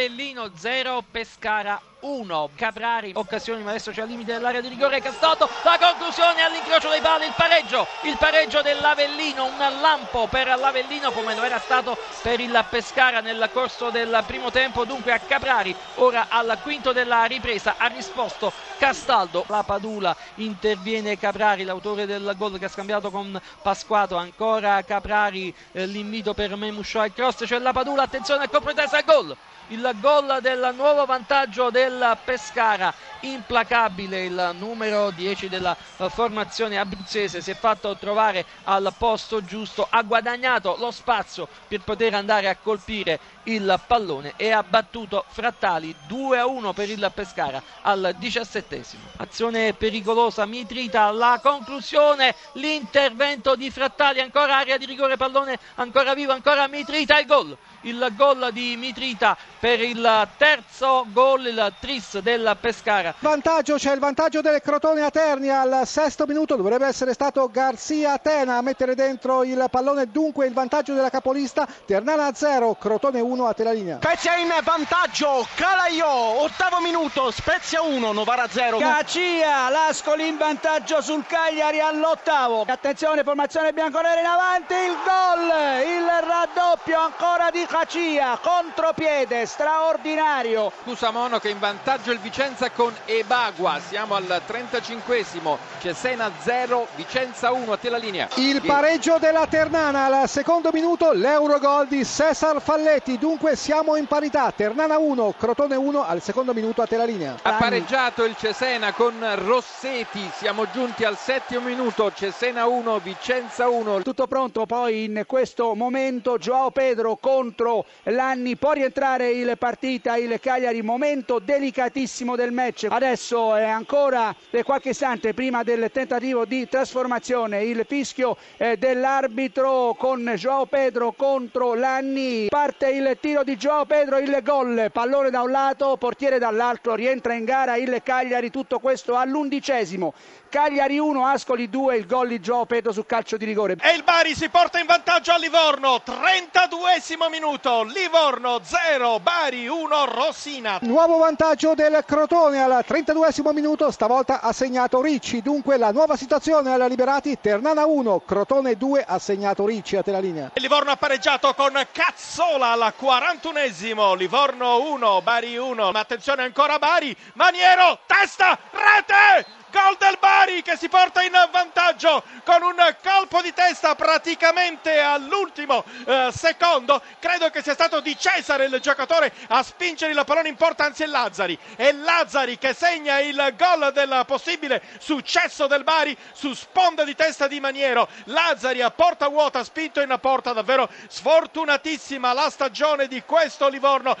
Belín. Avellino 0, Pescara 1. Caprari, occasioni, ma adesso c'è al limite dell'area di rigore Castotto. La conclusione all'incrocio dei pali, il pareggio. Il pareggio dell'Avellino, un lampo per l'Avellino come lo era stato per il Pescara nel corso del primo tempo. Dunque a Caprari, ora al quinto della ripresa, ha risposto Castaldo. La Padula interviene Caprari, l'autore del gol che ha scambiato con Pasquato. Ancora Caprari, eh, l'invito per Memusciò al cross. C'è la Padula, attenzione al colpo di testa, gol il gol del nuovo vantaggio del Pescara. Implacabile il numero 10 della formazione abruzzese. Si è fatto trovare al posto giusto. Ha guadagnato lo spazio per poter andare a colpire il pallone e ha battuto Frattali 2 a 1 per il Pescara al diciassettesimo. Azione pericolosa Mitrita la conclusione. L'intervento di Frattali ancora area di rigore pallone ancora vivo ancora Mitrita. Il gol il gol di Mitrita per il terzo gol, il tris del Pescara. Vantaggio, c'è il vantaggio del Crotone a Terni al sesto minuto, dovrebbe essere stato Garzia Tena a mettere dentro il pallone, dunque il vantaggio della capolista, Ternana 0, Crotone 1 a te la linea. Spezia in vantaggio, Calaiò, ottavo minuto, Spezia 1, Novara 0. Cacia, Lascoli in vantaggio sul Cagliari all'ottavo. Attenzione, formazione bianconera in avanti, il gol, il raddoppio ancora di Cacia, contropiede, straordinario. Cusamono che in vantaggio il Vicenza con Ebagua. Siamo al 35esimo. Cesena 0, Vicenza 1. A te la linea. Il pareggio della Ternana al secondo minuto, l'Eurogol di Cesar Falletti. Dunque siamo in parità. Ternana 1, Crotone 1 al secondo minuto a te la linea. Ha pareggiato il Cesena con Rossetti. Siamo giunti al settimo minuto. Cesena 1, Vicenza 1. Tutto pronto poi in questo momento Joao Pedro contro Lanni. Può rientrare il partita il Cagliari. Momento delicatissimo del match. Adesso è ancora qualche istante prima del tentativo di trasformazione. Il fischio eh, dell'arbitro con Joao Pedro contro Lanni. Parte il tiro di Joao Pedro, il gol. Pallone da un lato, portiere dall'altro. Rientra in gara il Cagliari. Tutto questo all'undicesimo. Cagliari 1, Ascoli 2, il gol di Joao Pedro su calcio di rigore. E il Bari si porta in vantaggio a Livorno, 32 minuto, Livorno 0, Bari 1, Rossina. Nuovo vantaggio del Crotone al 32 minuto, stavolta ha segnato Ricci, dunque la nuova situazione alla Liberati, Ternana 1, Crotone 2, ha segnato Ricci a te la linea. Livorno ha pareggiato con Cazzola al 41esimo, Livorno 1, Bari 1, ma attenzione ancora Bari, Maniero, testa, rete! Che si porta in vantaggio con un colpo di testa praticamente all'ultimo eh, secondo. Credo che sia stato Di Cesare il giocatore a spingere il pallone in porta, anzi è Lazzari. È Lazzari che segna il gol del possibile successo del Bari su sponda di testa di Maniero. Lazzari a porta vuota, spinto in porta, davvero sfortunatissima la stagione di questo Livorno